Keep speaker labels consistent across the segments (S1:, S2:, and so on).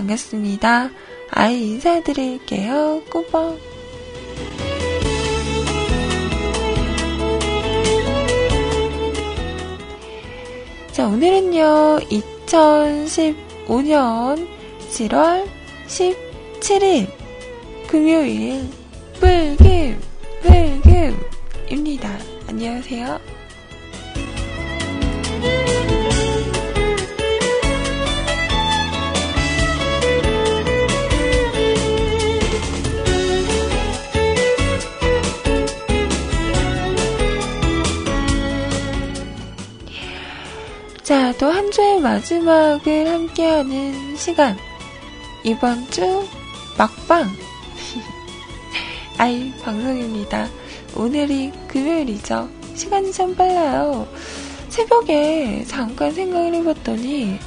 S1: 반갑습니다. 아이 인사드릴게요. 꾸벅. 자, 오늘은요, 2015년 7월 17일, 금요일, 불금, 불금입니다. 안녕하세요. 한 주의 마지막을 함께하는 시간. 이번 주 막방. 아이, 방송입니다. 오늘이 금요일이죠. 시간이 참 빨라요. 새벽에 잠깐 생각을 해봤더니,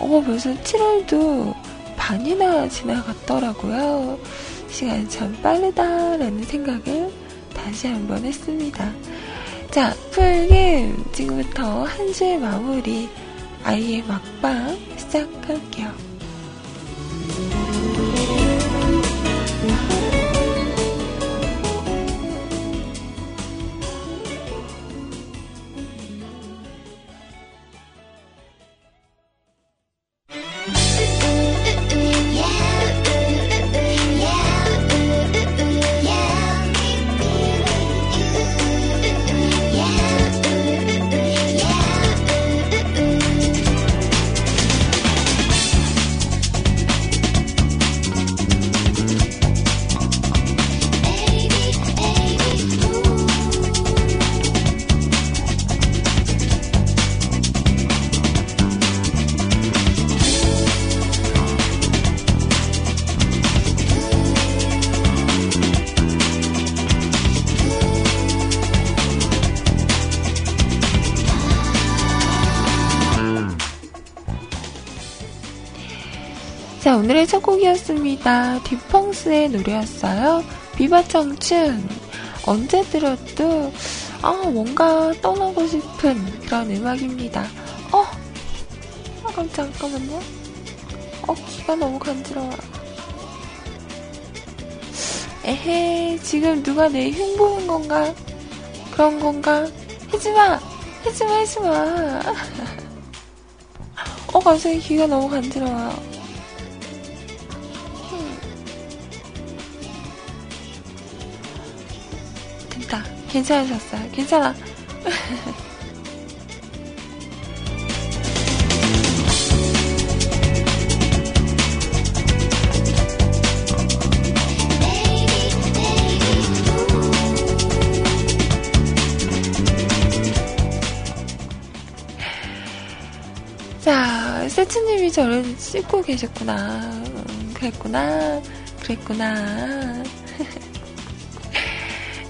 S1: 어, 벌써 7월도 반이나 지나갔더라고요. 시간이 참 빠르다라는 생각을 다시 한번 했습니다. 자, 풀게임 지금부터 한 주의 마무리 아이의 막방 시작할게요. 첫 곡이었습니다. 딥펑스의 노래였어요. 비바 청춘. 언제 들어도, 아, 뭔가 떠나고 싶은 그런 음악입니다. 어! 아, 깜짝, 잠깐만요. 어, 귀가 너무 간지러워. 에헤, 지금 누가 내 흉 보는 건가? 그런 건가? 해지마! 해지마, 해지마! 어, 갑자기 귀가 너무 간지러워요. 괜찮으셨어요. 괜찮아. 자, 세츠님이 저를 씻고 계셨구나. 음, 그랬구나. 그랬구나.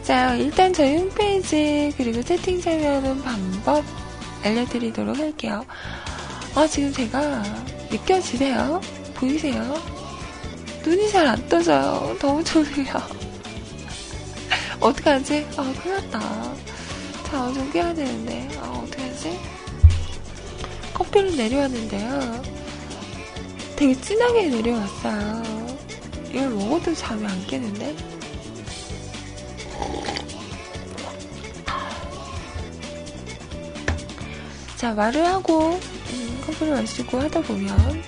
S1: 자, 일단 저희 홈페이지 그리고 채팅 참여하는 방법 알려드리도록 할게요. 아, 지금 제가 느껴지세요? 보이세요? 눈이 잘 안 떠져요. 너무 좋네요. 어떡하지? 아, 큰일 났다. 자, 좀 깨야 되는데. 아, 어떡하지? 커피를 내려왔는데요. 되게 진하게 내려왔어요. 이걸 먹어도 잠이 안 깨는데? 자, 말을 하고, 음, 커피를 마시고 하다 보면,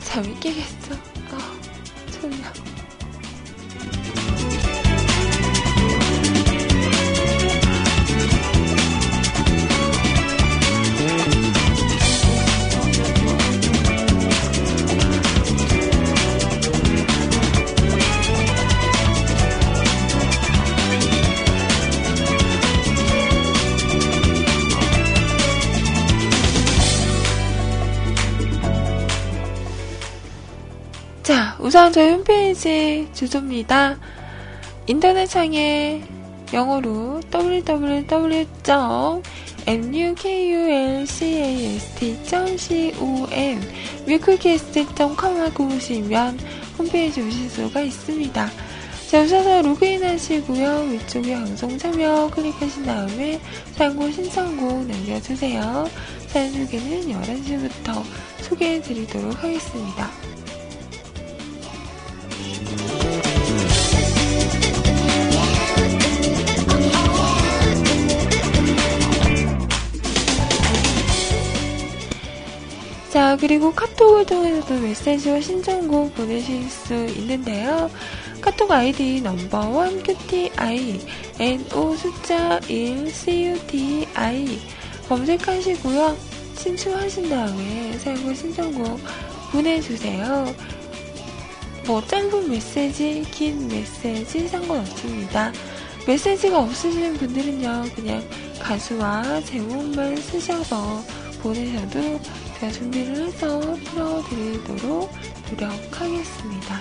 S1: 잠이 깨겠죠? 우선 저희 홈페이지 주소입니다. 인터넷 창에 영어로 www.nukulcast.com 뮤클캐스트.com 하고 오시면 홈페이지 오실 수가 있습니다. 자, 우선 로그인 하시고요. 위쪽에 방송 참여 클릭하신 다음에 참고 신청곡 남겨주세요. 사연 소개는 11시부터 소개해 드리도록 하겠습니다. 자, 그리고 카톡을 통해서도 메시지와 신청곡 보내실 수 있는데요. 카톡 아이디 넘버원 QTI NO 숫자 1 CUTI 검색하시고요. 신청하신 다음에 사용과 신청곡 보내주세요. 뭐 짧은 메시지, 긴 메시지 상관없습니다. 메시지가 없으신 분들은요, 그냥 가수와 제목만 쓰셔서 보내셔도 제가 준비를 해서 풀어드리도록 노력하겠습니다.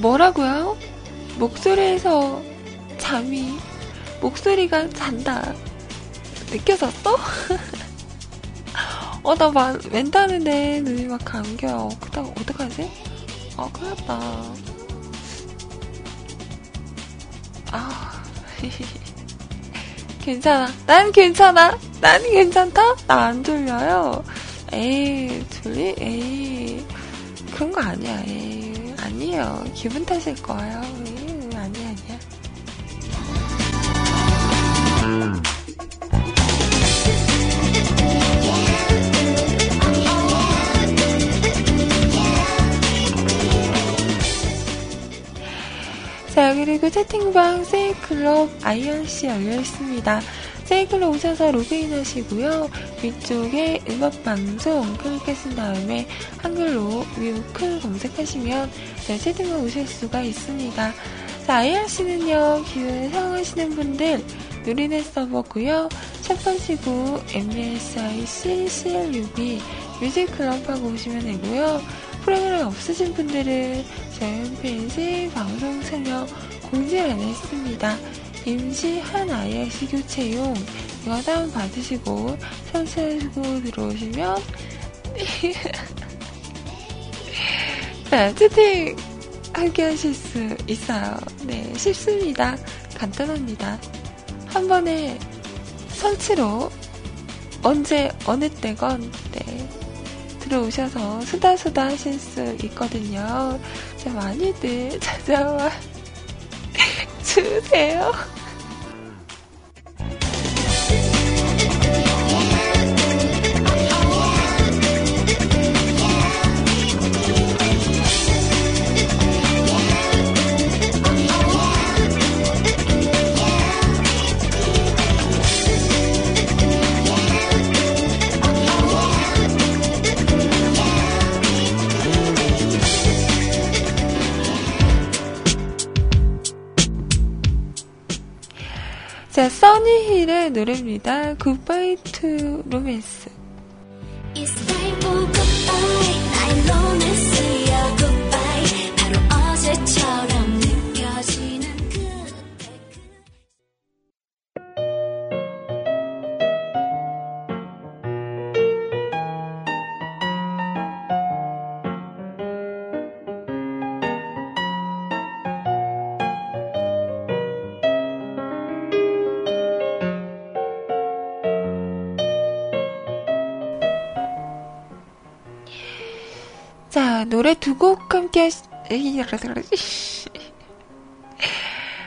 S1: 뭐라고요? 목소리에서 잠이 목소리가 잔다. 느껴졌어? 어, 나 막, 멘탈인데 눈이 막 감겨요. 그다음 어떡하지? 아, 큰일 났다. 아, 괜찮아. 난 괜찮아. 난 괜찮다? 나 안 졸려요. 에이, 졸리? 에이, 그런 거 아니야, 에이. 아니에요. 기분 탓일 거예요. 에이, 채팅방 세이클럽 IRC 열려 있습니다. 세이클럽 오셔서 로그인 하시고요. 위쪽에 음악방송 클릭하신 다음에 한글로 뮤클 검색하시면 네, 채팅방 오실 수가 있습니다. 자, IRC는요, 기존에 사용하시는 분들 누리넷 서버고요. 첫 번째고 MSIC CLUB 뮤직클럽 하고 오시면 되고요. 프로그램 없으신 분들은 저희 홈페이지 방송 참여 공지를 했습니다. 임시 한 IRC 교체용 이거 다운 받으시고 설치하시고 들어오시면 네, 채팅 함께 하실 수 있어요. 네, 쉽습니다. 간단합니다. 한 번에 설치로 언제 어느 때건 네, 들어오셔서 수다수다 하실 수 있거든요. 자, 많이들 찾아와 주세요. 자, 써니힐의 노래입니다. To Romance.
S2: It's
S1: 노래 두 곡 함께.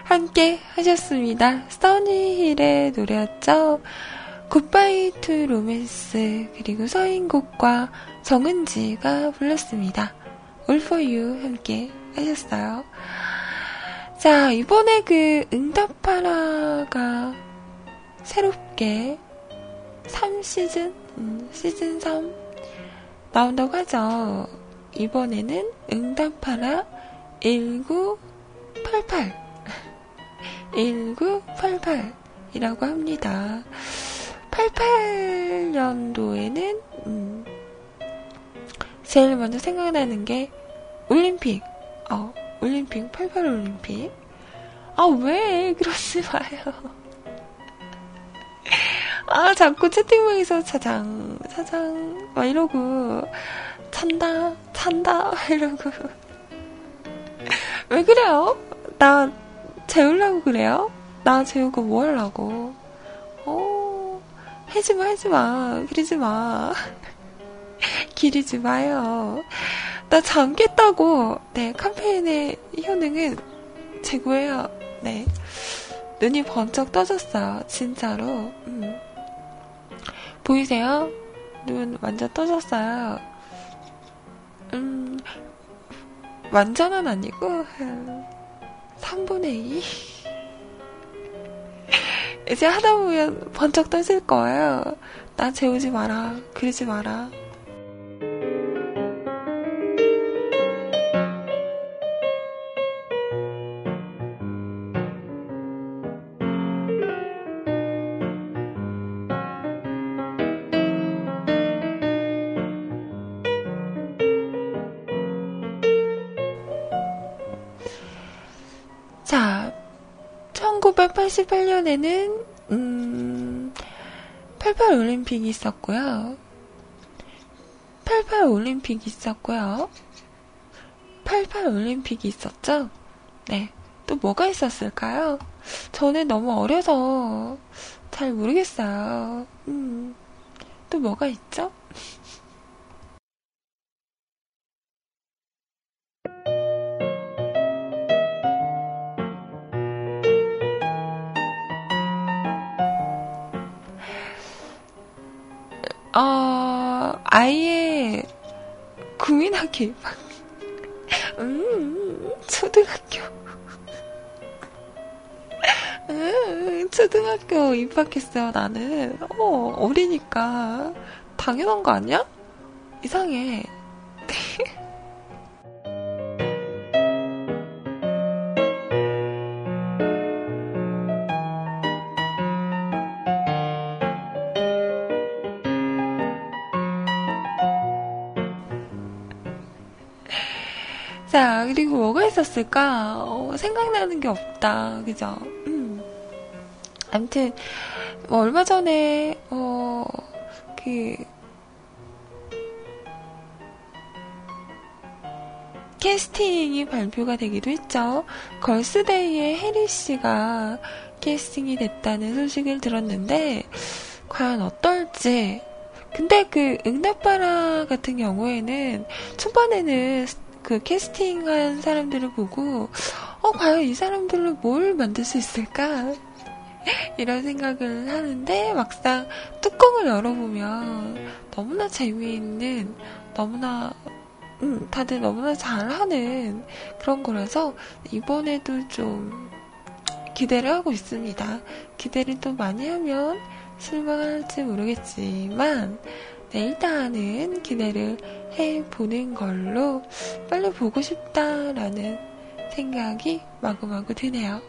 S1: 함께 하셨습니다. 써니힐의 노래였죠. Goodbye To Romance 그리고 서인국과 정은지가 불렀습니다. You 함께 하셨어요. 자, 이번에 그 응답하라가 새롭게 3시즌? 음, 시즌 3 나온다고 하죠. 이번에는 응답하라 1988 1988이라고 합니다. 88년도에는 음, 제일 먼저 생각나는 게 올림픽 어, 올림픽 88 올림픽 아, 왜? 그러지 마요. 아, 자꾸 채팅방에서 차장, 차장, 막 이러고, 찬다, 찬다, 이러고. 왜 그래요? 나 재우려고 그래요? 나 재우고 뭐 하려고? 어, 해지 마, 해지 마, 그러지 마. 기리지 마요. 나 잠겠다고. 네, 카페인의 효능은 최고예요. 네. 눈이 번쩍 떠졌어요. 진짜로. 음. 보이세요? 눈 완전 떠졌어요. 음, 완전은 아니고, 한 3분의 2? 이제 하다 보면 번쩍 떠질 거예요. 나 재우지 마라. 그러지 마라. 1988년에는, 음, 88 올림픽이 있었고요. 88 올림픽이 있었고요. 88 올림픽이 있었죠? 네. 또 뭐가 있었을까요? 저는 너무 어려서 잘 모르겠어요. 음, 또 뭐가 있죠? 어, 아예 국민학교 입학. 음, 초등학교. 음, 초등학교 입학했어요, 나는. 어, 어리니까. 당연한 거 아니야? 이상해. 있었을까? 어, 생각나는 게 없다. 그죠? 음. 아무튼, 뭐 얼마 전에, 어, 그, 캐스팅이 발표가 되기도 했죠. 걸스데이에 해리 씨가 캐스팅이 됐다는 소식을 들었는데, 과연 어떨지. 근데 그 응답바라 같은 경우에는 초반에는 그 캐스팅한 사람들을 보고, 어, 과연 이 사람들로 뭘 만들 수 있을까? 이런 생각을 하는데, 막상 뚜껑을 열어보면 너무나 재미있는, 너무나, 음, 다들 너무나 잘하는 그런 거라서, 이번에도 좀 기대를 하고 있습니다. 기대를 또 많이 하면 실망할지 모르겠지만, 네, 일단은 기대를 해보는 걸로 빨리 보고 싶다라는 생각이 마구마구 드네요.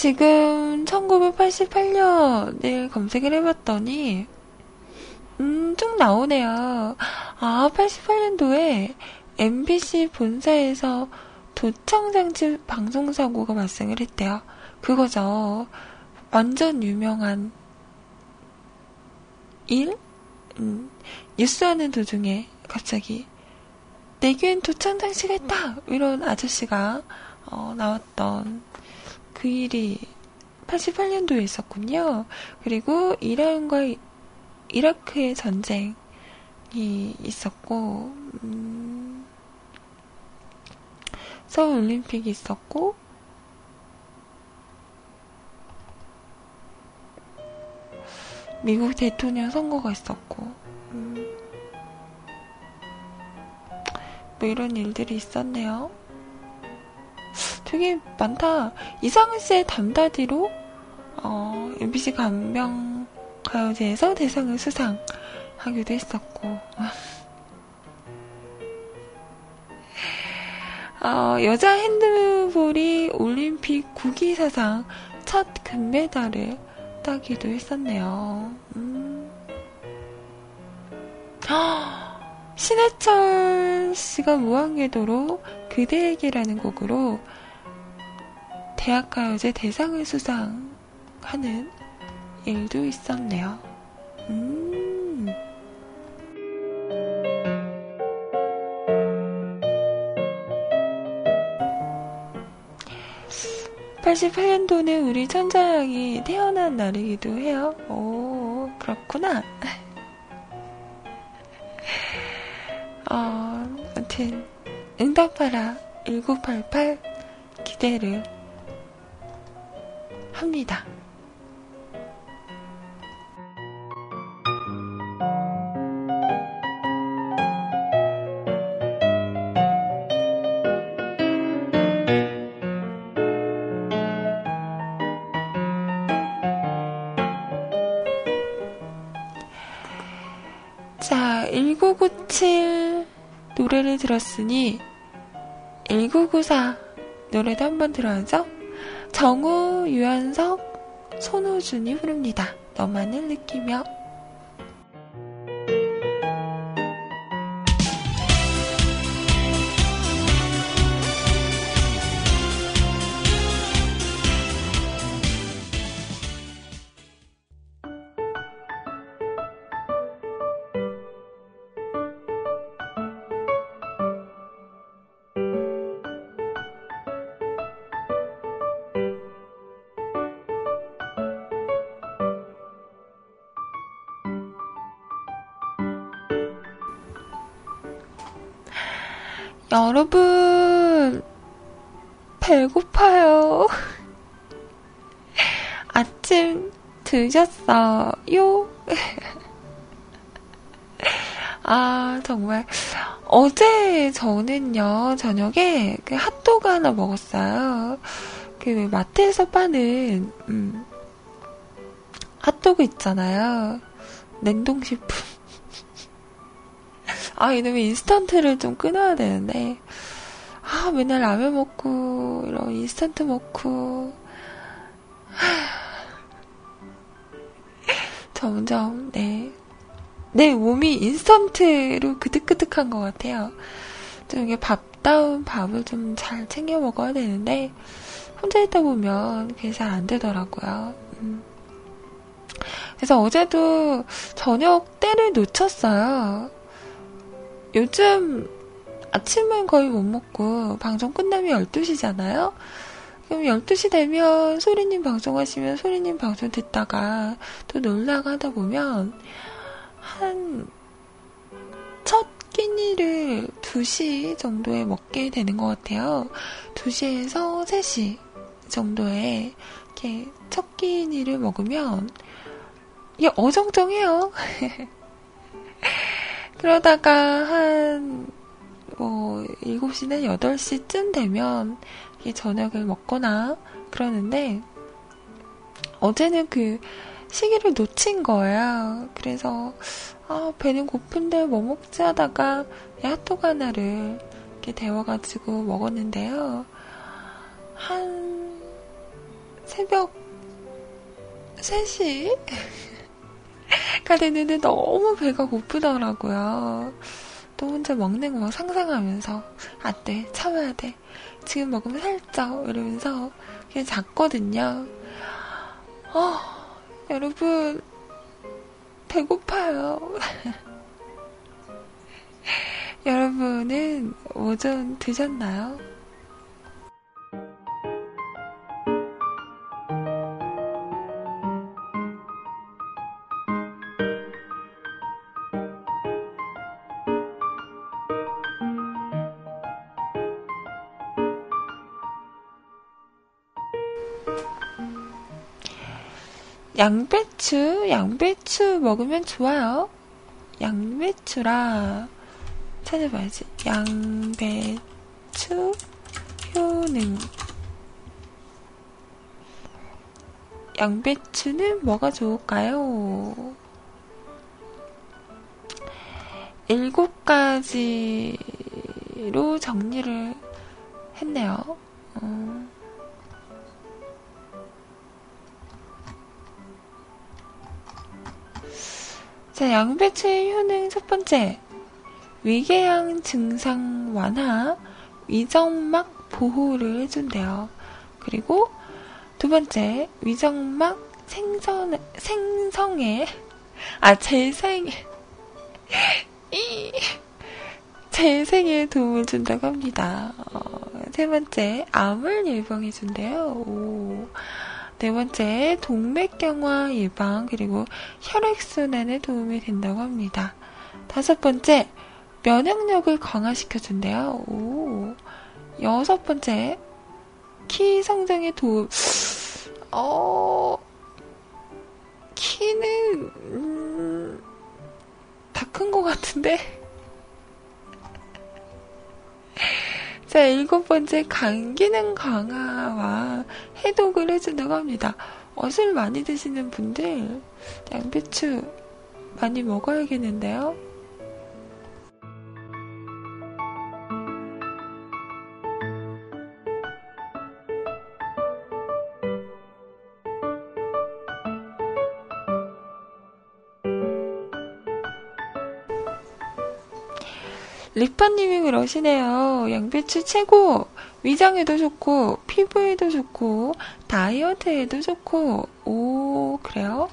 S1: 지금 1988년을 검색을 해봤더니, 음, 쭉 나오네요. 아, 88년도에 MBC 본사에서 도청장치 방송사고가 발생을 했대요. 그거죠. 완전 유명한 일? 음, 뉴스하는 도중에 갑자기 내 귀엔 도청장치가 있다! 이런 아저씨가 어, 나왔던 그 일이 88년도에 있었군요. 그리고 이란과 이라크의 전쟁이 있었고, 음, 서울 올림픽이 있었고, 미국 대통령 선거가 있었고, 음, 뭐 이런 일들이 있었네요. 되게 많다. 이상은 씨의 담다디로, 어, MBC 간병 가요제에서 대상을 수상하기도 했었고, 어, 여자 핸드볼이 올림픽 국기 사상 첫 금메달을 따기도 했었네요. 음. 신해철 씨가 무한궤도로 그대에게라는 곡으로 대학가요제 대상을 수상하는 일도 있었네요. 음. 88년도는 우리 천자양이 태어난 날이기도 해요. 오, 그렇구나. 어, 아무튼, 응답하라 1988 기대를 합니다. 자, 1997 노래를 들었으니 1994 노래도 한번 들어야죠. 정우, 유한석, 손호준이 부릅니다. 너만을 느끼며 여러분, 배고파요. 아침 드셨어요? 아, 정말. 어제 저는요, 저녁에 그 핫도그 하나 먹었어요. 그 마트에서 파는, 음, 핫도그 있잖아요. 냉동식품. 아, 이놈의 인스턴트를 좀 끊어야 되는데. 아, 맨날 라면 먹고, 이런 인스턴트 먹고. 점점, 네. 내 몸이 인스턴트로 그득그득한 것 같아요. 좀 이게 밥다운 밥을 좀 잘 챙겨 먹어야 되는데, 혼자 있다 보면 그게 잘 안 되더라고요. 음. 그래서 어제도 저녁 때를 놓쳤어요. 요즘 아침은 거의 못 먹고 방송 끝나면 12시잖아요? 그럼 12시 되면 소리님 방송하시면 소리님 방송 듣다가 또 놀다가 하다 보면 한 첫 끼니를 2시 정도에 먹게 되는 것 같아요. 2시에서 3시 정도에 이렇게 첫 끼니를 먹으면 이게 어정쩡해요. 그러다가 한, 뭐, 7시나 8시쯤 되면 저녁을 먹거나 그러는데, 어제는 그 시기를 놓친 거예요. 그래서, 아, 배는 고픈데 뭐 먹지 하다가 핫도그 하나를 이렇게 데워가지고 먹었는데요. 한, 새벽 3시? 가 됐는데 너무 배가 고프더라고요. 또 혼자 먹는 거 상상하면서 안 돼, 참아야 돼. 지금 먹으면 살쪄 이러면서 그냥 잤거든요. 어, 여러분 배고파요. 여러분은 오전 드셨나요? 양배추, 양배추 먹으면 좋아요. 양배추라 찾아봐야지. 양배추 효능. 양배추는 뭐가 좋을까요? 일곱 가지로 정리를 했네요. 어. 자, 양배추의 효능 첫 번째. 위궤양 증상 완화, 위정막 보호를 해준대요. 그리고 두 번째, 위정막 생성, 생성에, 아, 재생에, 이, 재생에 도움을 준다고 합니다. 어, 세 번째, 암을 예방해준대요. 오. 네 번째, 동맥경화 예방, 그리고 혈액순환에 도움이 된다고 합니다. 다섯 번째, 면역력을 강화시켜준대요. 오. 여섯 번째, 키 성장에 도움, 어, 키는, 음, 다 큰 것 같은데? 자, 일곱 번째, 간 기능 강화와 해독을 해준다고 합니다. 어술 많이 드시는 분들, 양배추 많이 먹어야겠는데요? 리파님이 그러시네요. 양배추 최고! 위장에도 좋고, 피부에도 좋고, 다이어트에도 좋고, 오, 그래요?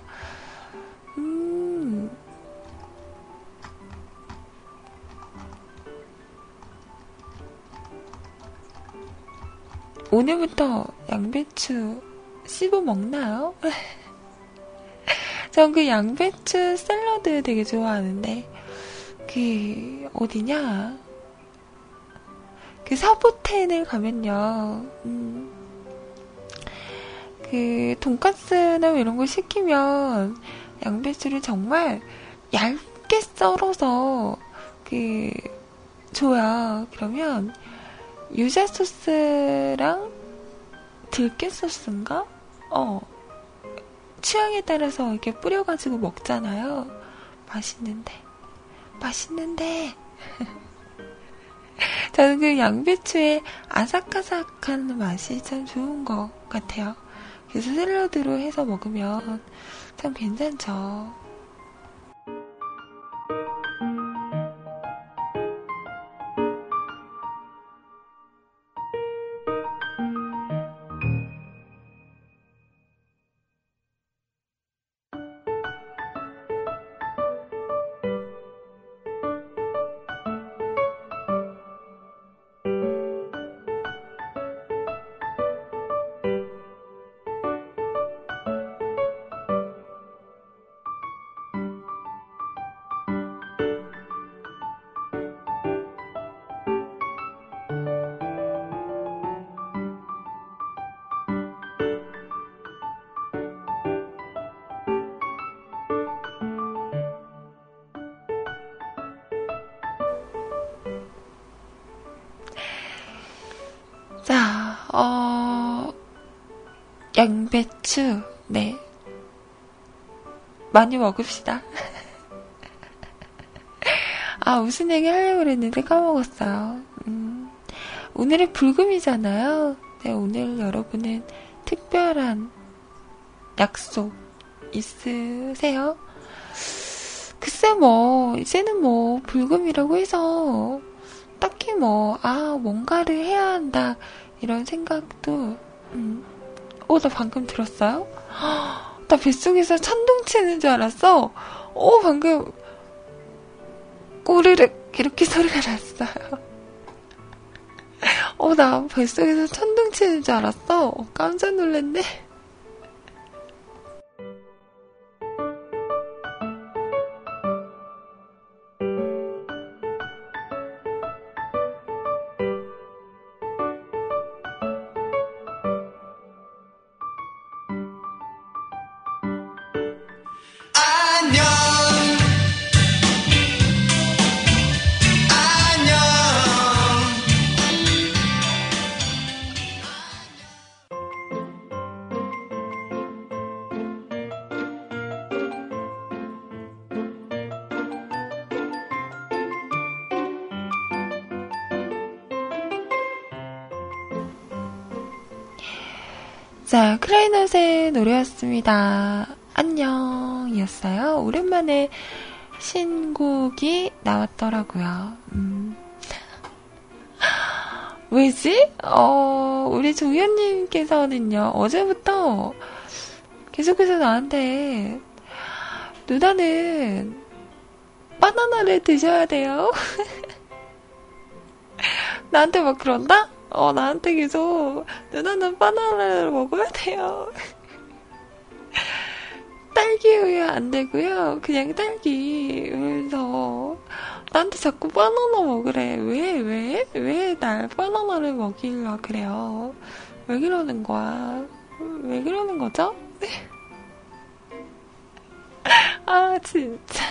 S1: 음. 오늘부터 양배추 씹어 먹나요? 전 그 양배추 샐러드 되게 좋아하는데, 그, 어디냐? 그 사보텐을 가면요, 음, 그, 돈까스나 뭐 이런 거 시키면 양배추를 정말 얇게 썰어서, 그, 줘요. 그러면, 유자 소스랑 들깨 소스인가? 어. 취향에 따라서 이렇게 뿌려가지고 먹잖아요. 맛있는데. 맛있는데. 저는 그 양배추의 아삭아삭한 맛이 참 좋은 것 같아요. 그래서 샐러드로 해서 먹으면 참 괜찮죠. 양배추, 네. 많이 먹읍시다. 아, 무슨 얘기 하려고 그랬는데 까먹었어요. 음, 오늘이 불금이잖아요. 네, 오늘 여러분은 특별한 약속 있으세요? 글쎄 뭐, 이제는 뭐, 불금이라고 해서, 딱히 뭐, 아, 뭔가를 해야 한다, 이런 생각도, 음. 어, 나 방금 들었어요? 나 뱃속에서 천둥 치는 줄 알았어. 어, 방금, 꼬르륵, 이렇게 소리가 났어요. 어, 나 뱃속에서 천둥 치는 줄 알았어. 어, 깜짝 놀랐네. 자, 크라이넛의 노래였습니다. 안녕이었어요. 오랜만에 신곡이 나왔더라고요. 음. 왜지? 어, 우리 조현님께서는요, 어제부터 계속해서 나한테, 누나는 바나나를 드셔야 돼요. 나한테 막 그런다? 어, 나한테 계속, 누나는 바나나를 먹어야 돼요. 딸기 우유 안 되고요. 그냥 딸기. 그래서 나한테 자꾸 바나나 먹으래. 왜, 왜? 왜 날 바나나를 먹이려 그래요? 왜 그러는 거야? 왜 그러는 거죠? 아, 진짜.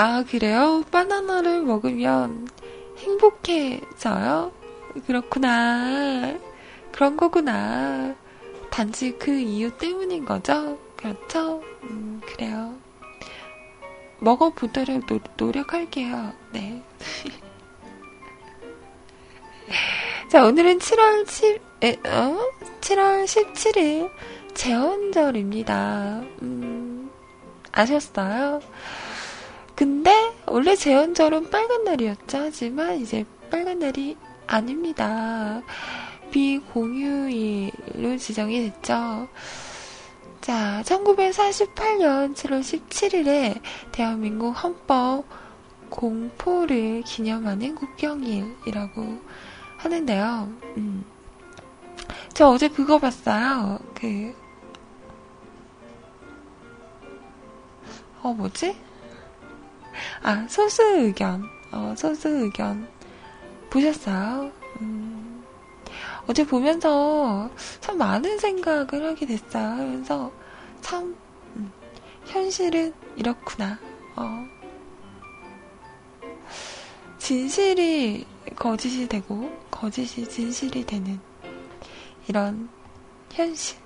S1: 아, 그래요? 바나나를 먹으면 행복해져요? 그렇구나. 그런 거구나. 단지 그 이유 때문인 거죠? 그렇죠? 음, 그래요. 먹어보도록 노, 노력할게요. 네. 자, 오늘은 7월 10, 에, 어? 7월 17일 재원절입니다. 음, 아셨어요? 근데 원래 재헌절은 빨간 날이었죠. 하지만 이제 빨간 날이 아닙니다. 비공휴일로 지정이 됐죠. 자, 1948년 7월 17일에 대한민국 헌법 공포를 기념하는 국경일이라고 하는데요. 음. 저 어제 그거 봤어요. 그, 어, 뭐지? 아, 소수 의견. 어, 소수 의견. 보셨어요? 음, 어제 보면서 참 많은 생각을 하게 됐어요. 그래서 참, 음, 현실은 이렇구나. 어, 진실이 거짓이 되고, 거짓이 진실이 되는 이런 현실.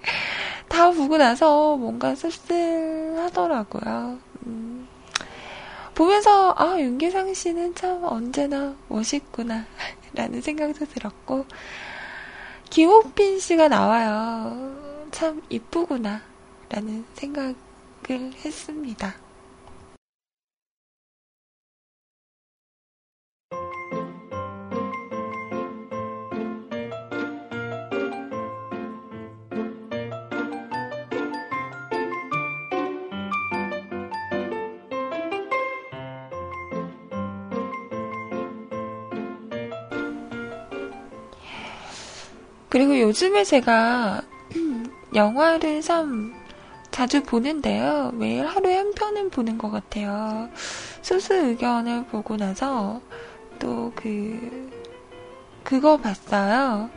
S1: 다 보고 나서 뭔가 씁쓸하더라고요. 음, 보면서 아 윤계상 씨는 참 언제나 멋있구나 라는 생각도 들었고 김호빈 씨가 나와요 참 이쁘구나 라는 생각을 했습니다. 그리고 요즘에 제가 영화를 참 자주 보는데요. 매일 하루에 한 편은 보는 것 같아요. 수수 의견을 보고 나서 또 그, 그거 봤어요.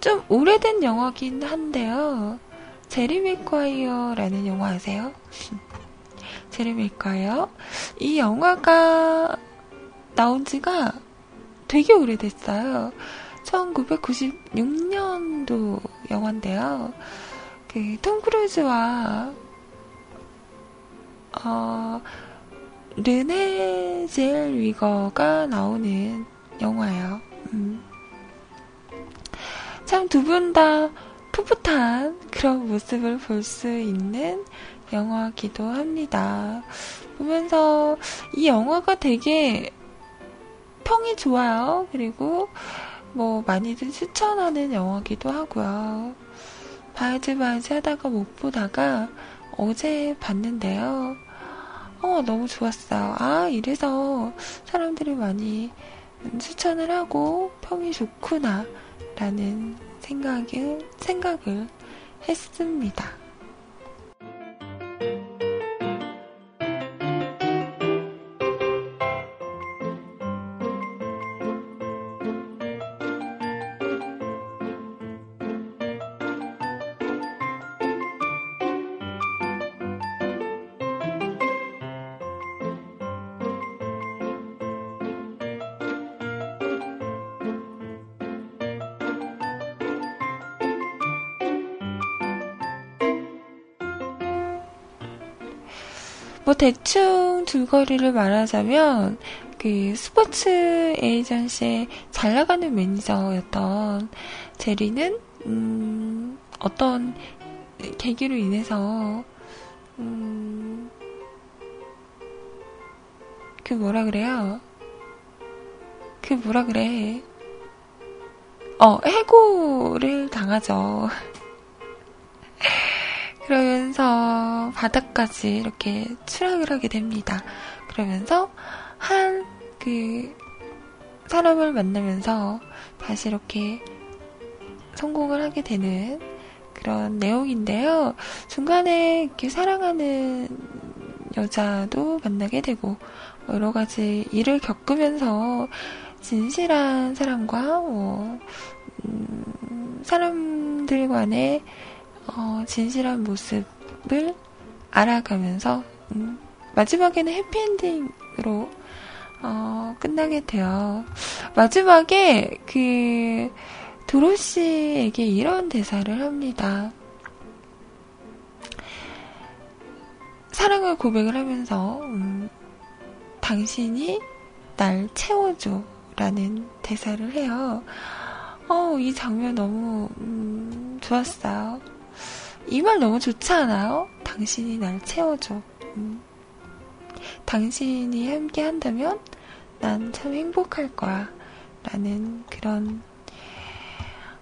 S1: 좀 오래된 영화긴 한데요. 제리 맥과이어라는 영화 아세요? 제리 맥과이어? 이 영화가 나온 지가 되게 오래됐어요. 1996년도 영화인데요. 그, 톰 크루즈와, 어, 르네 젤 위거가 나오는 영화예요. 음. 참두 분 다 풋풋한 그런 모습을 볼 수 있는 영화기도 합니다. 보면서 이 영화가 되게 평이 좋아요. 그리고 뭐 많이들 추천하는 영화기도 하고요. 봐야지 봐야지 하다가 못 보다가 어제 봤는데요. 어, 너무 좋았어요. 아, 이래서 사람들이 많이 추천을 하고 평이 좋구나. 라는 생각을, 생각을 했습니다. 대충 줄거리를 말하자면 그 스포츠 에이전시에 잘 나가는 매니저였던 제리는 음, 어떤 계기로 인해서 음, 그 뭐라 그래요? 그 뭐라 그래? 어, 해고를 당하죠. 그러면서 바닥까지 이렇게 추락을 하게 됩니다. 그러면서 한 그 사람을 만나면서 다시 이렇게 성공을 하게 되는 그런 내용인데요. 중간에 이렇게 사랑하는 여자도 만나게 되고 뭐 여러 가지 일을 겪으면서 진실한 사람과 뭐 음, 사람들 간의 어, 진실한 모습을 알아가면서 음, 마지막에는 해피엔딩으로 어, 끝나게 돼요. 마지막에 그 도로시에게 이런 대사를 합니다. 사랑을 고백을 하면서 음, 당신이 날 채워줘 라는 대사를 해요. 어, 이 장면 너무 음, 좋았어요. 이 말 너무 좋지 않아요? 당신이 날 채워줘. 음. 당신이 함께 한다면 난 참 행복할 거야. 라는 그런,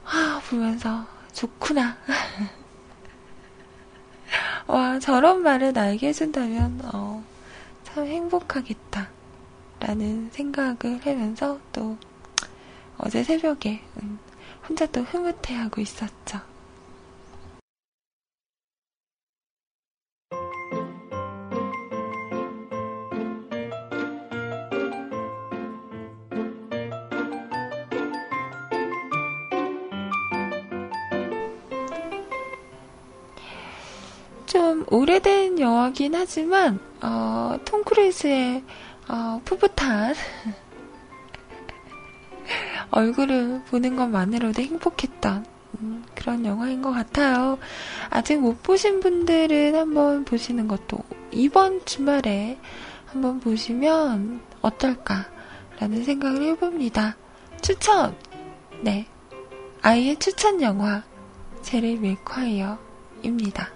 S1: 아, 보면서 좋구나. 와, 저런 말을 나에게 해준다면, 어, 참 행복하겠다. 라는 생각을 하면서 또 어제 새벽에 음, 혼자 또 흐뭇해하고 있었죠. 좀 오래된 영화긴 하지만 어, 톰 크루즈의 어, 풋풋한 얼굴을 보는 것만으로도 행복했던 음, 그런 영화인 것 같아요. 아직 못 보신 분들은 한번 보시는 것도 이번 주말에 한번 보시면 어떨까라는 생각을 해봅니다. 추천! 네. 아이의 추천 영화, 제리 맥콰이어입니다.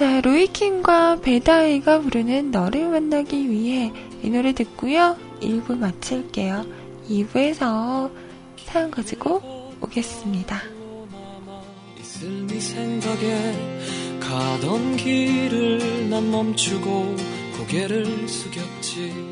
S1: 자, 로이킴과 베다이가 부르는 너를 만나기 위해 이 노래 듣고요. 1부 마칠게요. 2부에서 사연 가지고 오겠습니다. 있을 네 생각에 가던 길을 난 멈추고 고개를 숙였지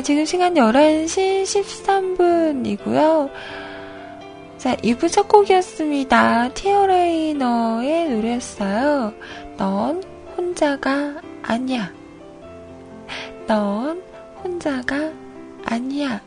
S1: 자, 지금 시간 11시 13분이고요. 자, 2부 첫 곡이었습니다. 티어라이너의 노래였어요. 넌 혼자가 아니야. 넌 혼자가 아니야.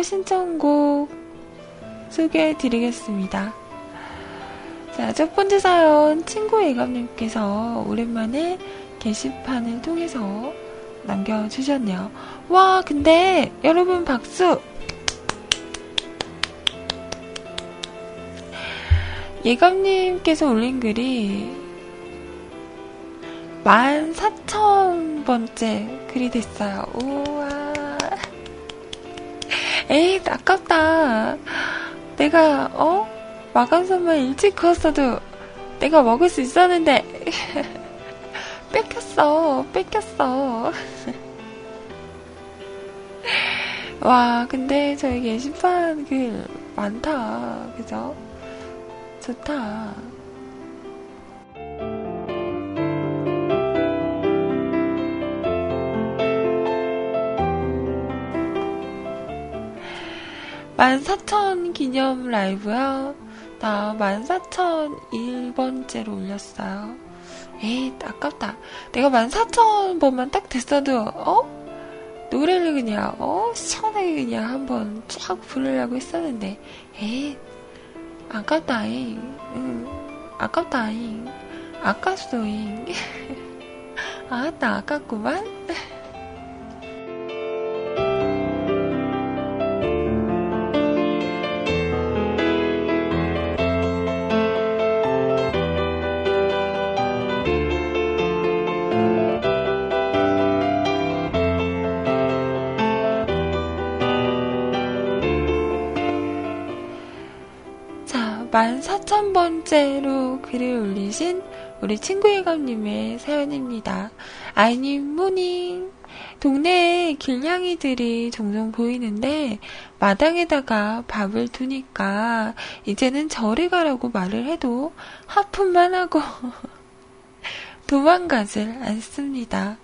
S1: 사연과 신청곡 소개해 드리겠습니다. 자, 첫 번째 사연, 친구 예감님께서 오랜만에 게시판을 통해서 남겨주셨네요. 와, 근데 여러분 박수! 예감님께서 올린 글이 14,000번째 글이 됐어요. 우와. 에이, 아깝다. 내가, 어? 마감선만 일찍 그었어도 내가 먹을 수 있었는데. 뺏겼어, 뺏겼어. 와, 근데 저희 게시판 그 많다. 그죠? 좋다. 만사천 기념 라이브요. 나 만사천 1번째로 올렸어요. 에이, 아깝다. 내가 만사천 번만 딱 됐어도, 어? 노래를 그냥, 어? 시원하게 그냥 한번 쫙 부르려고 했었는데, 에이, 아깝다잉. 응, 아깝다잉. 아깝소잉. 아, 나 아깝구만. 자, 14,000번째로 글을 올리신 우리 친구예감님의 사연입니다. 아이님, 모닝. 동네에 길냥이들이 종종 보이는데 마당에다가 밥을 두니까 이제는 저리 가라고 말을 해도 하품만 하고 도망가질 않습니다.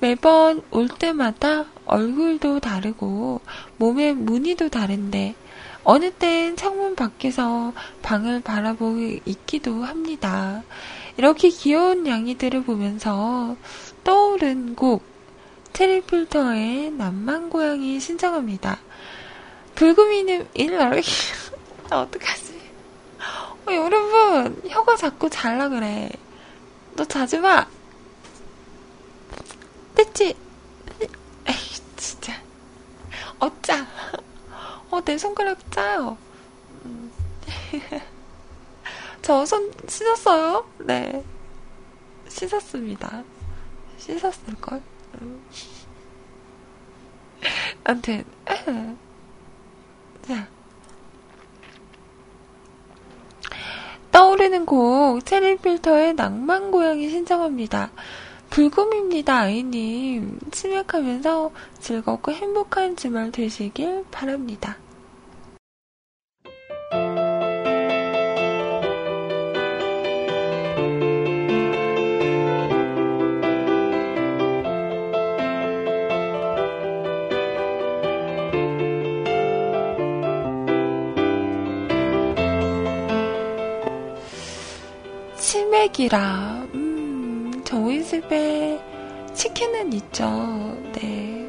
S1: 매번 올 때마다 얼굴도 다르고 몸의 무늬도 다른데 어느 땐 창문 밖에서 방을 바라보고 있기도 합니다. 이렇게 귀여운 양이들을 보면서 떠오른 곡 트리필터의 남만 고양이 신청합니다. 불금이는 일러리 나 어떡하지? 어, 여러분 혀가 자꾸 잘라 그래. 너 자지 마. 됐지? 에이 진짜 어짜. 어, 내 손가락 짜요. 음. 저손 씻었어요? 네. 씻었습니다. 씻었을걸? 음. 아무튼, 자. 떠오르는 곡, 체리 필터의 낭만 고양이 신청합니다. 불금입니다, 아이님. 치맥하면서 즐겁고 행복한 주말 되시길 바랍니다. 치맥이라, 음, 저희 집에 치킨은 있죠. 네.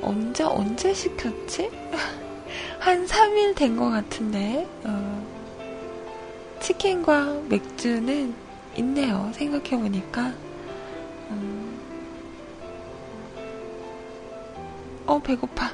S1: 언제, 언제 시켰지? 한 3일 된 것 같은데, 어. 치킨과 맥주는 있네요. 생각해보니까. 음. 어, 배고파.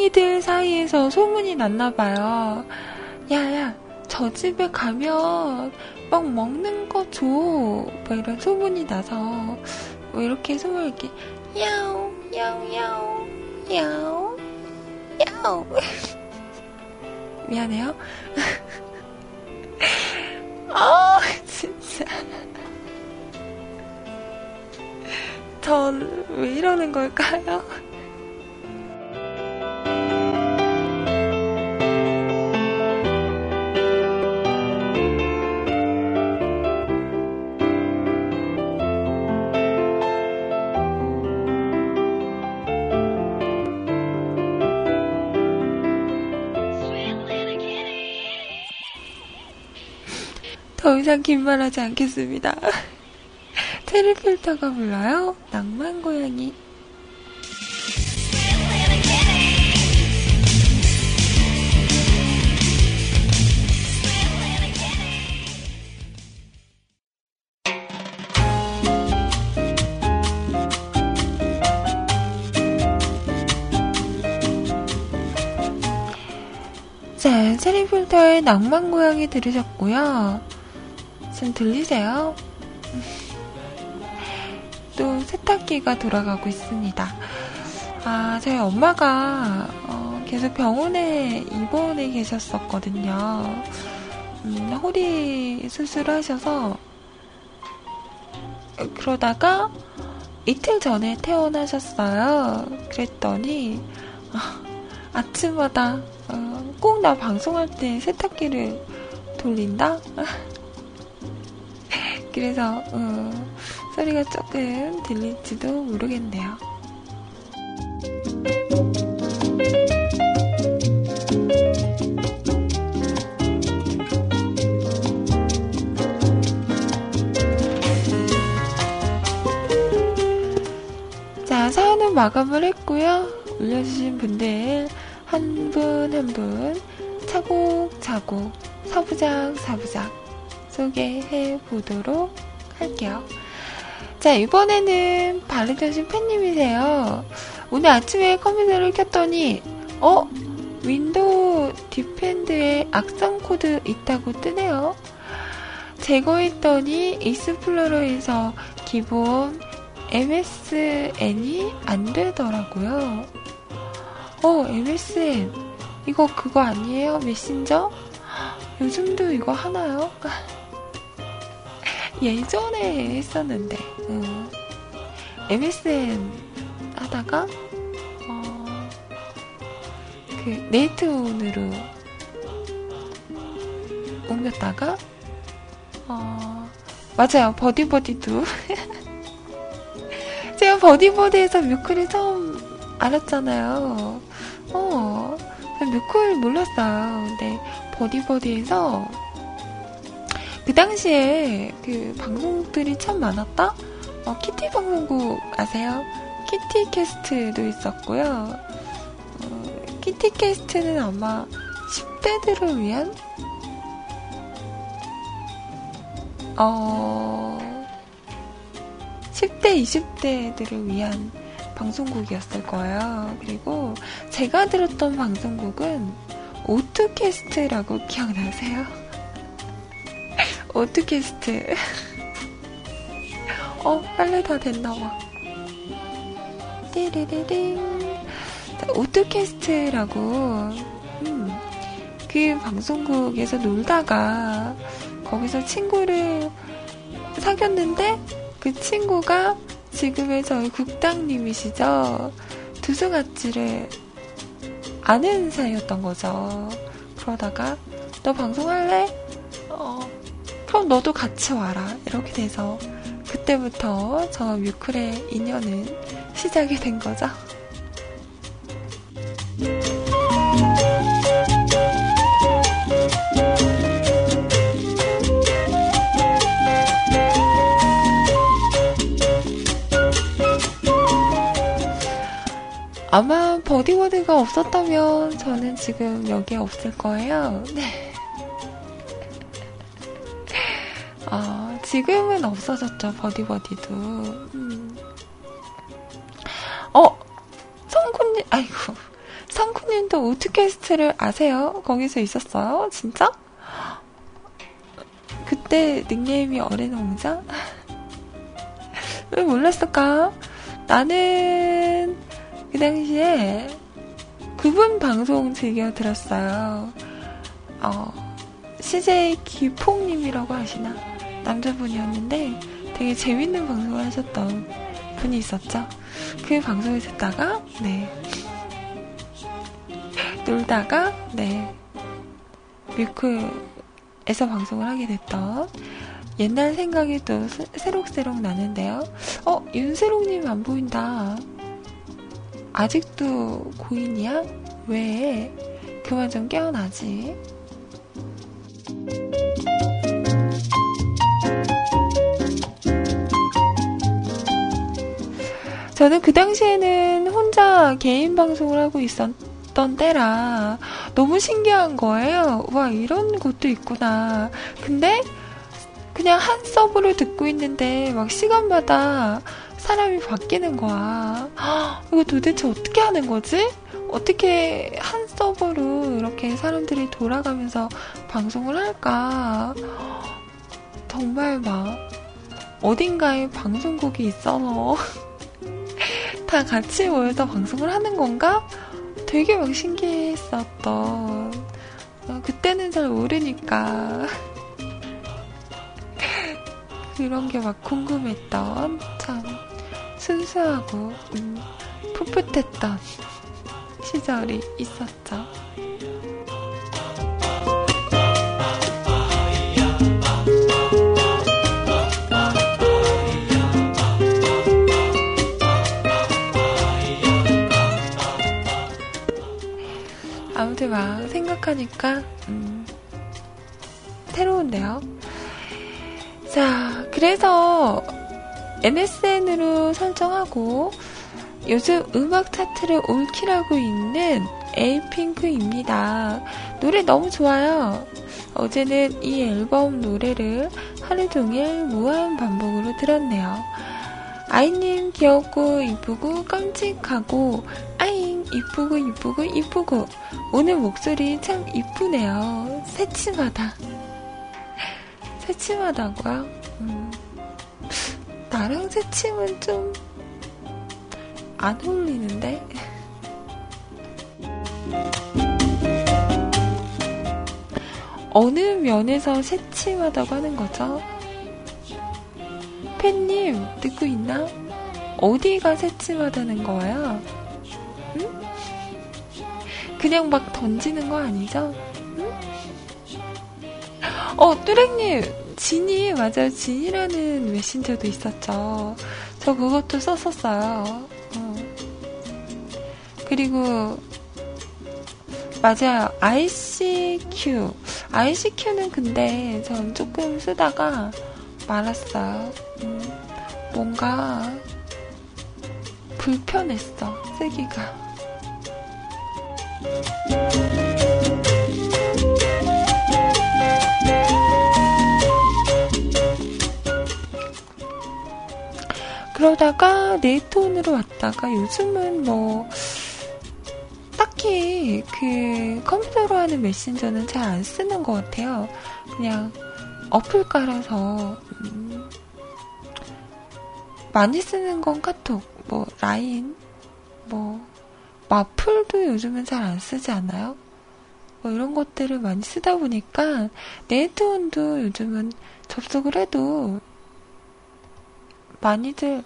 S1: 길냥이들 사이에서 소문이 났나 봐요. 야야, 저 집에 가면 막 먹는 거 줘. 뭐 이런 소문이 나서 뭐 이렇게 소문을 이렇게 야우, 야우, 야우, 야우, 야우. 미안해요. 아, 진짜. 전 왜 이러는 걸까요? 이상 긴말하지 않겠습니다. 테리 필터가 불러요. 낭만 고양이. 자, 체리필터의 낭만고양이 들으셨고요. 지금 들리세요? 또 세탁기가 돌아가고 있습니다. 아, 저희 엄마가 어, 계속 병원에 입원해 계셨었거든요. 음, 허리 수술하셔서 그러다가 이틀 전에 퇴원하셨어요. 그랬더니 아, 아침마다 어, 꼭나 방송할 때 세탁기를 돌린다? 그래서 어, 소리가 조금 들릴지도 모르겠네요. 자, 사연은 마감을 했고요. 올려주신 분들 한 분 한분 차곡차곡 사부작 사부작 소개해 보도록 할게요. 자, 이번에는 바르전신 팬님이세요. 오늘 아침에 컴퓨터를 켰더니, 어? Windows Defender에 악성 코드 있다고 뜨네요. 제거했더니 Explorer에서 기본 MSN이 안 되더라고요. 어, MSN. 이거 그거 아니에요? 메신저? 요즘도 이거 하나요? 예전에 했었는데, 음. MSN 하다가, 어, 그, 네이트온으로 옮겼다가, 어, 맞아요. 버디버디도. 제가 버디버디에서 뮤클을 처음 알았잖아요. 어, 뮤클 몰랐어요. 근데 버디버디에서 그 당시에 그 방송들이 참 많았다? 어, 키티 방송국 아세요? 키티 캐스트도 있었고요. 어, 키티 캐스트는 아마 10대들을 위한 어 10대, 20대들을 위한 방송국이었을 거예요. 그리고 제가 들었던 방송국은 오투캐스트라고 기억나세요? 오투캐스트. 어, 빨래 다 됐나봐. 띠리리링. 오투캐스트라고, 음, 그 방송국에서 놀다가 거기서 친구를 사귀었는데 그 친구가 지금의 저희 국장님이시죠. 두수같이를 아는 사이였던 거죠. 그러다가 너 방송할래? 어, 그럼 너도 같이 와라. 이렇게 돼서 그때부터 저 뮤클의 인연은 시작이 된 거죠. 아마 버디워드가 없었다면 저는 지금 여기에 없을 거예요. 네. 지금은 없어졌죠, 버디버디도. 음. 어, 성군님, 아이고. 성군님도 우트캐스트를 아세요? 거기서 있었어요? 진짜? 그때 닉네임이 어린홍자? 왜 몰랐을까? 나는 그 당시에 그분 방송 즐겨 들었어요. 어, CJ 기폭님이라고 하시나? 남자분이었는데 되게 재밌는 방송을 하셨던 분이 있었죠. 그 방송을 듣다가, 네. 놀다가, 네. 뮤크에서 방송을 하게 됐던 옛날 생각이 또 새록새록 나는데요. 어, 윤세롱님 안 보인다. 아직도 고인이야? 왜? 그만 좀 깨어나지. 저는 그 당시에는 혼자 개인 방송을 하고 있었던 때라 너무 신기한 거예요. 와, 이런 것도 있구나. 근데 그냥 한 서브를 듣고 있는데 막 시간마다 사람이 바뀌는 거야. 이거 도대체 어떻게 하는 거지? 어떻게 한 크로스오버로 이렇게 사람들이 돌아가면서 방송을 할까? 정말 막 어딘가에 방송국이 있어서 다 같이 모여서 방송을 하는 건가? 되게 막 신기했었던 어, 그때는 잘 모르니까 그런 게 막 궁금했던 참 순수하고 음, 풋풋했던 시절이 있었죠. 아무튼 막 생각하니까 음, 새로운데요. 자, 그래서 MSN으로 설정하고 요즘 음악 차트를 올킬하고 있는 에이핑크입니다. 노래 너무 좋아요. 어제는 이 앨범 노래를 하루 종일 무한 반복으로 들었네요. 아이님 귀엽고 이쁘고 깜찍하고 아잉 이쁘고 이쁘고 이쁘고 오늘 목소리 참 이쁘네요. 새침하다. 새침하다고요? 음, 나랑 새침은 좀 안 어울리는데? 어느 면에서 새침하다고 하는 거죠? 팬님, 듣고 있나? 어디가 새침하다는 거예요? 응? 그냥 막 던지는 거 아니죠? 응? 어, 뚜렉님, 진이, 맞아요. 진이라는 메신저도 있었죠. 저 그것도 썼었어요. 어. 그리고, 맞아요. ICQ. ICQ는 근데 전 조금 쓰다가 말았어요. 음, 뭔가 불편했어, 쓰기가. 그러다가 네톤으로 왔다가 요즘은 뭐 딱히 그 컴퓨터로 하는 메신저는 잘 안 쓰는 것 같아요. 그냥 어플 깔아서 음, 많이 쓰는 건 카톡, 뭐 라인, 뭐 마플도 요즘은 잘 안 쓰지 않나요? 뭐 이런 것들을 많이 쓰다 보니까 네트원도 요즘은 접속을 해도 많이들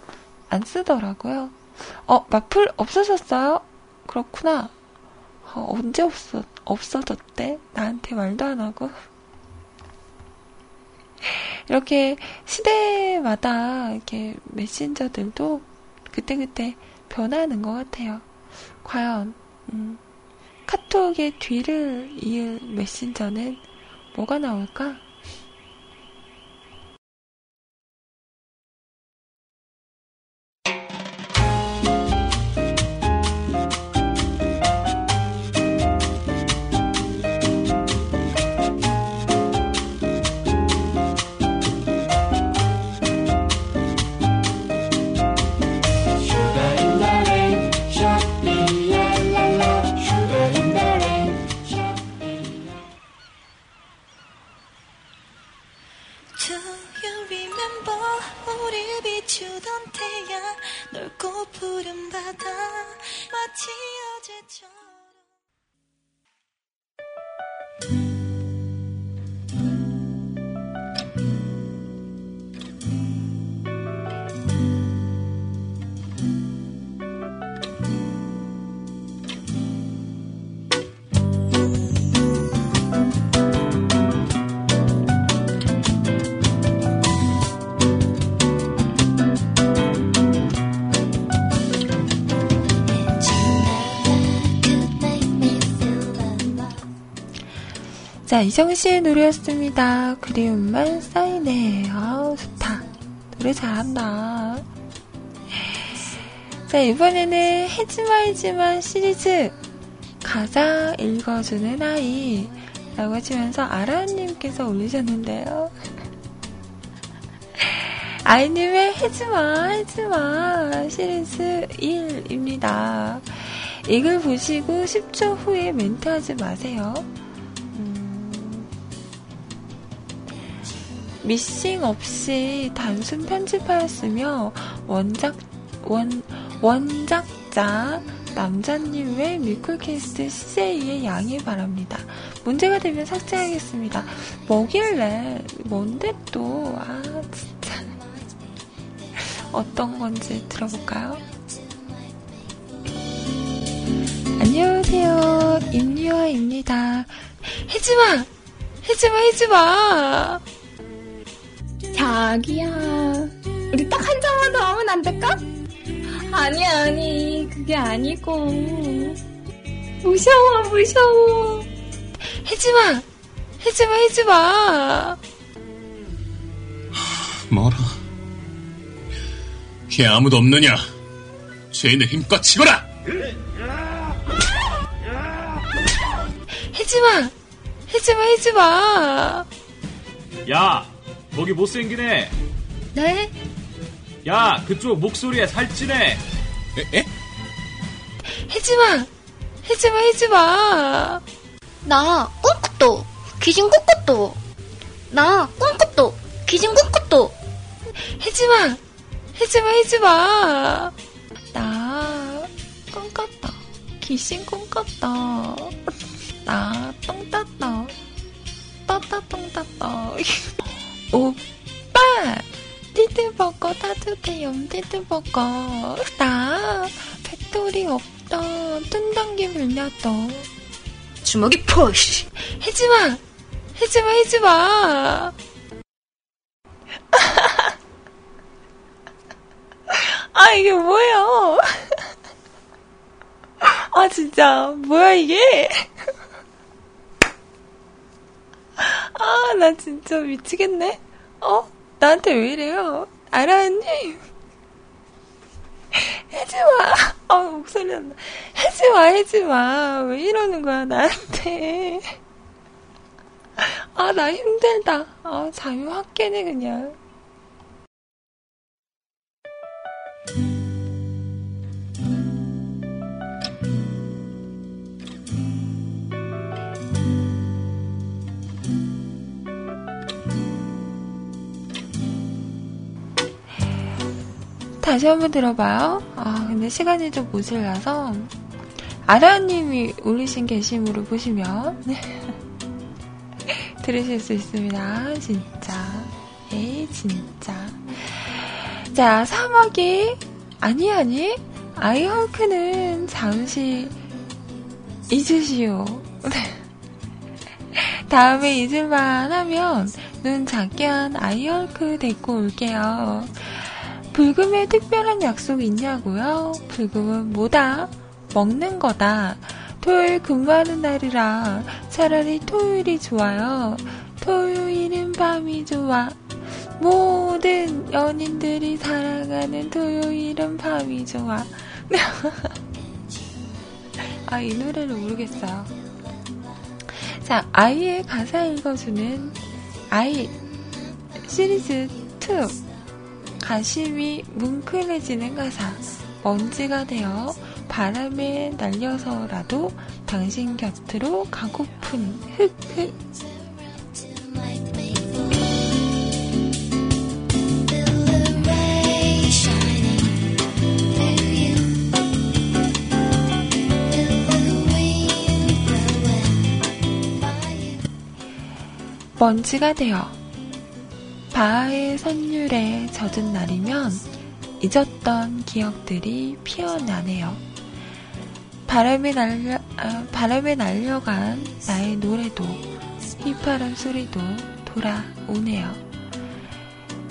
S1: 안 쓰더라고요. 어, 마플 없어졌어요? 그렇구나. 어, 언제 없어, 없어졌대? 나한테 말도 안 하고. 이렇게 시대마다 이렇게 메신저들도 그때그때 변하는 것 같아요. 과연, 음, 카톡의 뒤를 이을 메신저는 뭐가 나올까? 비추던 태양 넓고 푸른 바다 마치 어제처럼. 자, 이정 씨의 노래였습니다. 그리움만 쌓이네. 아우, 좋다. 노래 잘한다. 자, 이번에는 해지마이지마 시리즈 가사 읽어주는 아이 라고 하시면서 아라님께서 올리셨는데요. 아이님의 해지마, 해지마 시리즈 1입니다. 이걸 보시고 10초 후에 멘트하지 마세요. 미싱 없이 단순 편집하였으며 원작 원 원작자 남자님의 뮤클캐스트 CJ의 양해 바랍니다. 문제가 되면 삭제하겠습니다. 뭐길래 뭔데 또 아 진짜 어떤 건지 들어볼까요? 안녕하세요. 임유아입니다. 해지마! 해지마, 해지마!
S3: 자기야, 우리 딱 한 잔만 더 하면 안 될까? 아니, 아니, 그게 아니고. 무서워, 무서워.
S1: 해지마! 해지마, 해지마!
S4: 뭐라? 걔 아무도 없느냐? 죄인을 힘껏 치거라!
S1: 해지마! 해지마, 해지마!
S5: 야, 거기 못생기네.
S3: 네?
S5: 야, 그쪽 목소리에 살찌네.
S4: 에? 에?
S1: 해지마! 해지마, 해지마!
S3: 나 꿈꿨도 귀신 꿈꿨도 나 꿈꿨도 귀신 꿈꿨도
S1: 해지마! 해지마, 해지마! 나, 꿈꿨다. 귀신 꿈꿨다. 나, 똥 땄다. 떴다, 똥 땄다. 오빠! 띠드버거 따뜻해요, 띠드버거. 나, 배터리 없다. 뜬단기 물렸다.
S3: 주먹이 푸시
S1: 해지마! 해지마, 해지마! 아, 이게 뭐예요? 아, 진짜. 뭐야, 이게? 아, 나 진짜 미치겠네. 어? 나한테 왜 이래요? 아라님. 해지마. 아, 목소리 난다. 해지마, 해지마. 왜 이러는 거야, 나한테. 아, 나 힘들다. 아, 깨네, 그냥. 다시 한번 들어봐요. 아, 근데 시간이 좀 모질라서. 아라님이 올리신 게시물을 보시면, 들으실 수 있습니다. 진짜. 에이, 진짜. 자, 사막이, 아니, 아니, 아이헐크는 잠시 잊으시오. 다음에 잊을만 하면 눈 작게 한 아이헐크 데리고 올게요. 불금에 특별한 약속 있냐고요? 불금은 뭐다? 먹는 거다. 토요일 근무하는 날이라 차라리 토요일이 좋아요. 토요일은 밤이 좋아. 모든 연인들이 사랑하는 토요일은 밤이 좋아. 아, 이 노래를 모르겠어요. 자, 아이의 가사 읽어주는 아이 시리즈 2. 가심이 뭉클해지는 가사. 먼지가 되어 바람에 날려서라도 당신 곁으로 가고픈 흑흑. 먼지가 되어 바하의 선율에 젖은 날이면 잊었던 기억들이 피어나네요. 바람에 날려, 아, 바람에 날려간 나의 노래도 휘파람 소리도 돌아오네요.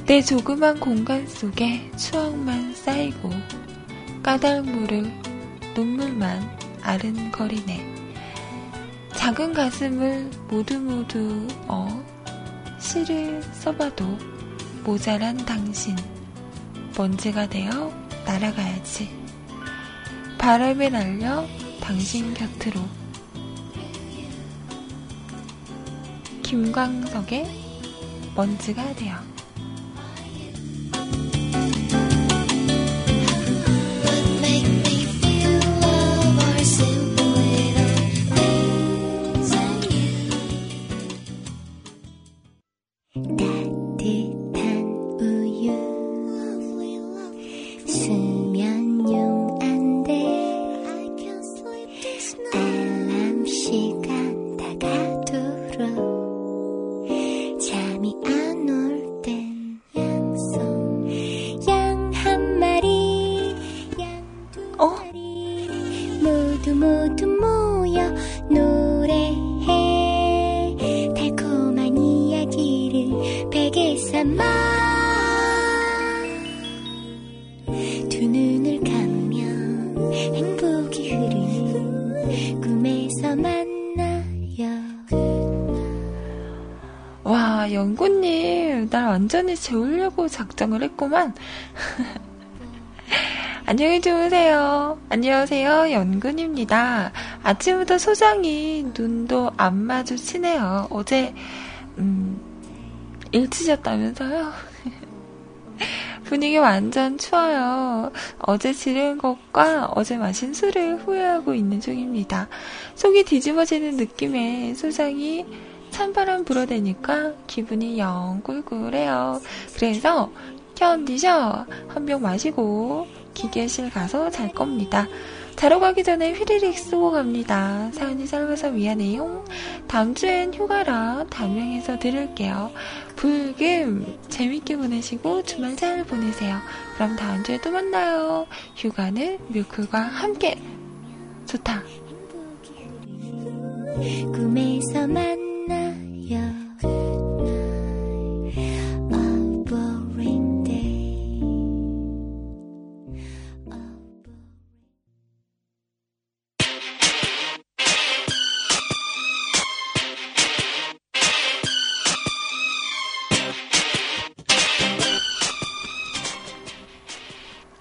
S1: 내 조그만 공간 속에 추억만 쌓이고 까닭 모를 눈물만 아른거리네. 작은 가슴을 모두 모두 어 시를 써봐도 모자란 당신. 먼지가 되어 날아가야지. 바람에 날려 당신 곁으로. 김광석의 먼지가 되어 완전히 재우려고 작정을 했구만. 안녕히 주무세요. 안녕하세요. 연근입니다. 아침부터 소장이 눈도 안 마주치네요. 어제, 음, 일치셨다면서요? 분위기 완전 추워요. 어제 지른 것과 어제 마신 술을 후회하고 있는 중입니다. 속이 뒤집어지는 느낌에 소장이 찬바람 불어대니까 기분이 영 꿀꿀해요. 그래서 견디셔 한 병 마시고 기계실 가서 잘 겁니다. 자러 가기 전에 휘리릭 쓰고 갑니다. 사연이 짧아서 미안해요. 다음 주엔 휴가라 담양에서 들을게요. 불금 재밌게 보내시고 주말 잘 보내세요. 그럼 다음 주에 또 만나요. 휴가는 뮤클과 함께 좋다.
S2: 꿈에서 만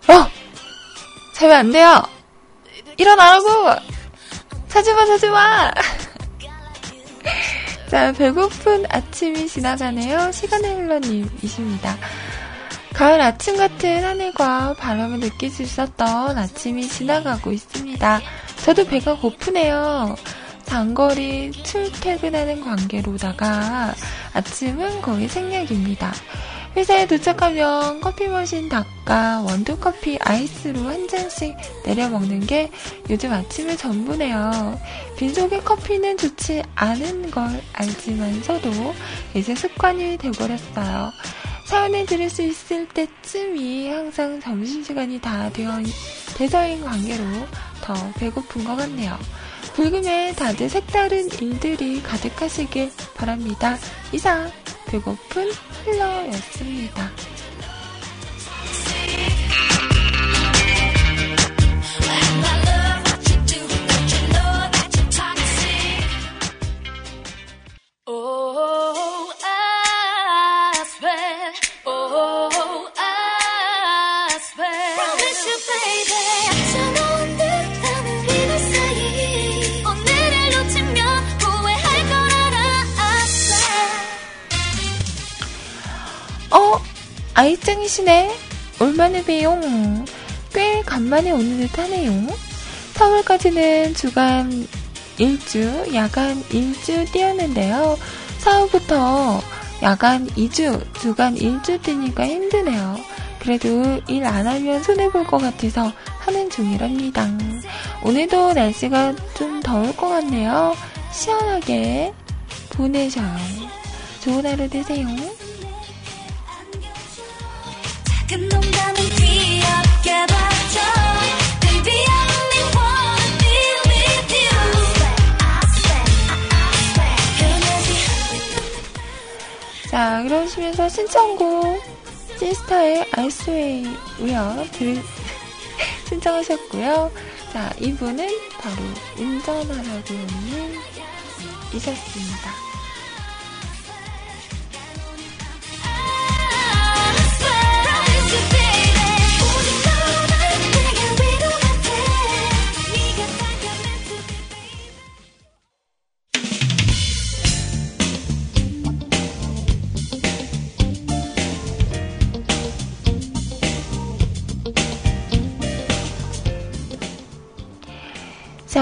S1: 어! 자면 안 돼요! 일어나라고! 자지마, 자지마! 자, 배고픈 아침이 지나가네요. 시간의 흘러님이십니다. 가을 아침 같은 하늘과 바람을 느낄 수 있었던 아침이 지나가고 있습니다. 저도 배가 고프네요. 장거리 출퇴근하는 관계로다가 아침은 거의 생략입니다. 회사에 도착하면 커피 머신 닦아 원두커피 아이스로 한 잔씩 내려 먹는 게 요즘 아침의 전부네요. 빈속의 커피는 좋지 않은 걸 알지만서도 이제 습관이 돼버렸어요. 사연을 들을 수 있을 때쯤이 항상 점심시간이 다 되어, 돼서인 관계로 더 배고픈 것 같네요. 불금에 다들 색다른 일들이 가득하시길 바랍니다. 이상 배고픈 힐러였습니다. 아이짱이시네? 얼마나 봬요? 꽤 간만에 오는 듯 하네요. 4월까지는 주간 일주, 야간 일주 뛰었는데요. 4월부터 야간 2주, 주간 1주 뛰니까 힘드네요. 그래도 일 안 하면 손해볼 것 같아서 하는 중이랍니다. 오늘도 날씨가 좀 더울 것 같네요. 시원하게 보내셔요. 좋은 하루 되세요. 자, 그러시면서 신청곡 시스타의 아이스웨이고요. 들 신청하셨고요. 자, 이분은 바로 운전하라고 님 이셨습니다.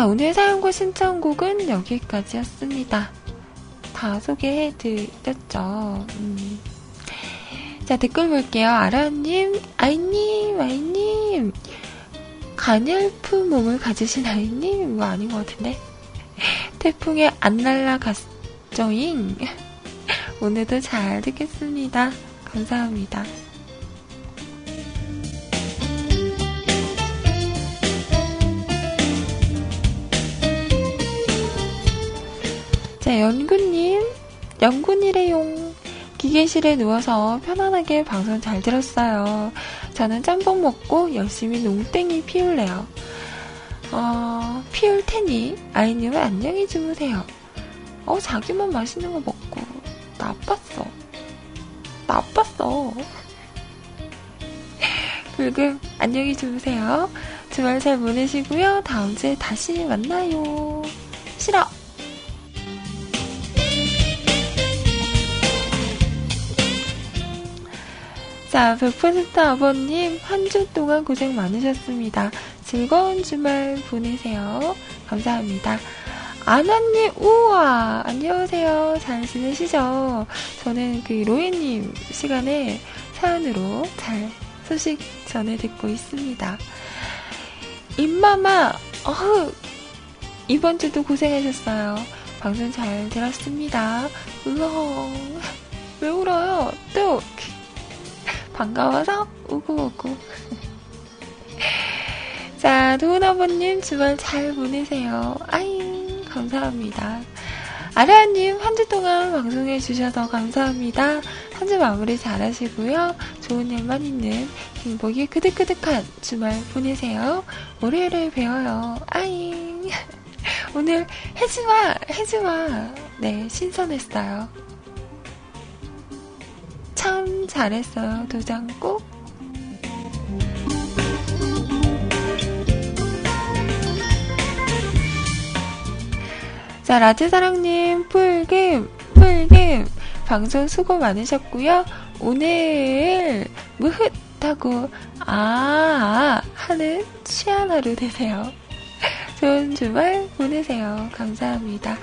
S1: 오늘 사용과 신청곡은 여기까지였습니다. 다 소개해드렸죠. 음. 자, 댓글 볼게요. 아라님, 아이님, 아이님. 가냘픈 몸을 가지신 아이님? 이거 아닌 것 같은데. 태풍에 안 날라갔죠잉. 오늘도 잘 듣겠습니다. 감사합니다. 자, 연구님. 연군이래용. 기계실에 누워서 편안하게 방송 잘 들었어요. 저는 짬뽕 먹고 열심히 농땡이 피울래요. 어, 피울 테니 아이님은 안녕히 주무세요. 어, 자기만 맛있는 거 먹고 나빴어. 나빴어. 불금 안녕히 주무세요. 주말 잘 보내시고요. 다음 주에 다시 만나요. 싫어. 자, 100% 아버님, 한 주 동안 고생 많으셨습니다. 즐거운 주말 보내세요. 감사합니다. 아나님, 우와! 안녕하세요. 잘 지내시죠? 저는 그 로이님 시간에 사연으로 잘 소식 전해 듣고 있습니다. 임마마, 어흑! 이번 주도 고생하셨어요. 방송 잘 들었습니다. 으엉. 왜 울어요? 또! 반가워서 우구우구. 자, 도훈 아버님 주말 잘 보내세요. 아잉, 감사합니다. 아라님, 한 주 동안 방송해 주셔서 감사합니다. 한 주 마무리 잘 하시고요. 좋은 일만 있는 행복이 그득그득한 주말 보내세요. 월요일에 뵈어요. 아잉. 오늘 해지마, 해지마. 네, 신선했어요. 참 잘했어요, 도장국. 자, 라즈사랑님, 풀김, 풀김. 방송 수고 많으셨고요. 오늘, 무흐하고, 아, 하는 취한 하루 되세요. 좋은 주말 보내세요. 감사합니다.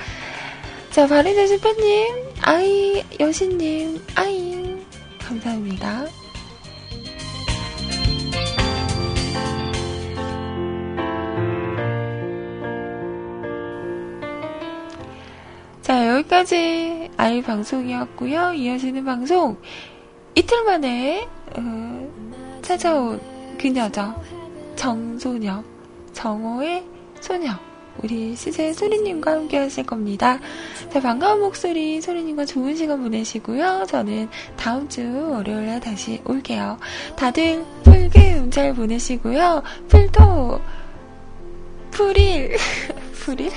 S1: 자, 바리저시 팬님, 아이, 여신님, 아이. 감사합니다. 자, 여기까지 아이 방송이었고요. 이어지는 방송 이틀 만에 어, 찾아온 그녀죠. 정소녀, 정호의 소녀. 우리 CJ 소리님과 함께 하실 겁니다. 자, 반가운 목소리 소리님과 좋은 시간 보내시고요. 저는 다음 주 월요일에 다시 올게요. 다들 풀금 잘 보내시고요. 풀도 풀일 풀일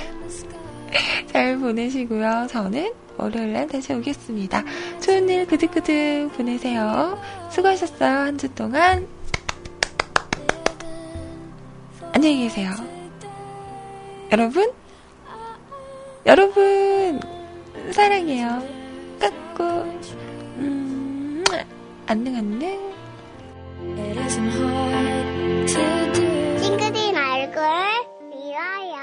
S1: 잘 보내시고요. 저는 월요일에 다시 오겠습니다. 좋은 일 그득그득 보내세요. 수고하셨어요. 한 주 동안. 안녕히 계세요. 여러분, 여러분, 사랑해요. 깎고, 음, 안녕, 안녕.
S2: 친구들 얼굴 미워요.